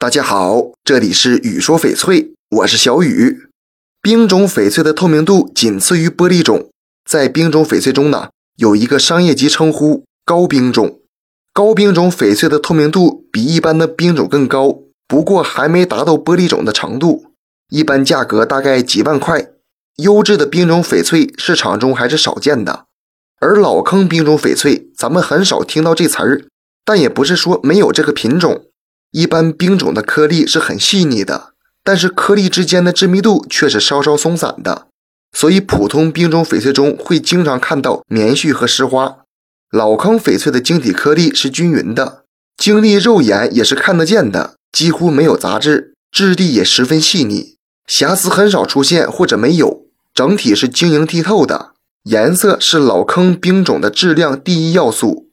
大家好，这里是雨说翡翠，我是小雨。冰种翡翠的透明度仅次于玻璃种，在冰种翡翠中呢，有一个商业级称呼——高冰种。高冰种翡翠的透明度比一般的冰种更高，不过还没达到玻璃种的程度，一般价格大概几万块。优质的冰种翡翠市场中还是少见的，而老坑冰种翡翠，咱们很少听到这词儿，但也不是说没有这个品种。一般冰种的颗粒是很细腻的，但是颗粒之间的致密度却是稍稍松散的，所以普通冰种翡翠中会经常看到棉絮和石花。老坑翡翠的晶体颗粒是均匀的，晶粒肉眼也是看得见的，几乎没有杂质，质地也十分细腻，瑕疵很少出现或者没有，整体是晶莹剔透的。颜色是老坑冰种的质量第一要素。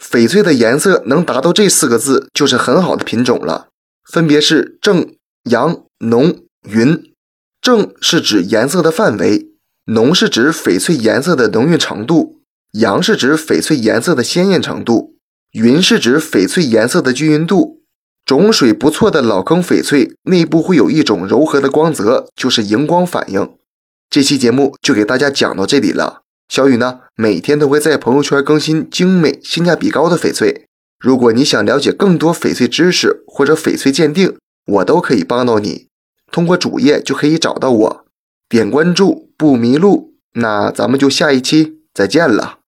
翡翠的颜色能达到这四个字，就是很好的品种了。分别是正、阳、浓、匀。正是指颜色的范围，浓是指翡翠颜色的浓郁程度，阳是指翡翠颜色的鲜艳程度，匀是指翡翠颜色的均匀度。种水不错的老坑翡翠内部会有一种柔和的光泽，就是荧光反应。这期节目就给大家讲到这里了。小雨呢，每天都会在朋友圈更新精美、性价比高的翡翠。如果你想了解更多翡翠知识或者翡翠鉴定，我都可以帮到你。通过主页就可以找到我，点关注不迷路。那咱们就下一期再见了。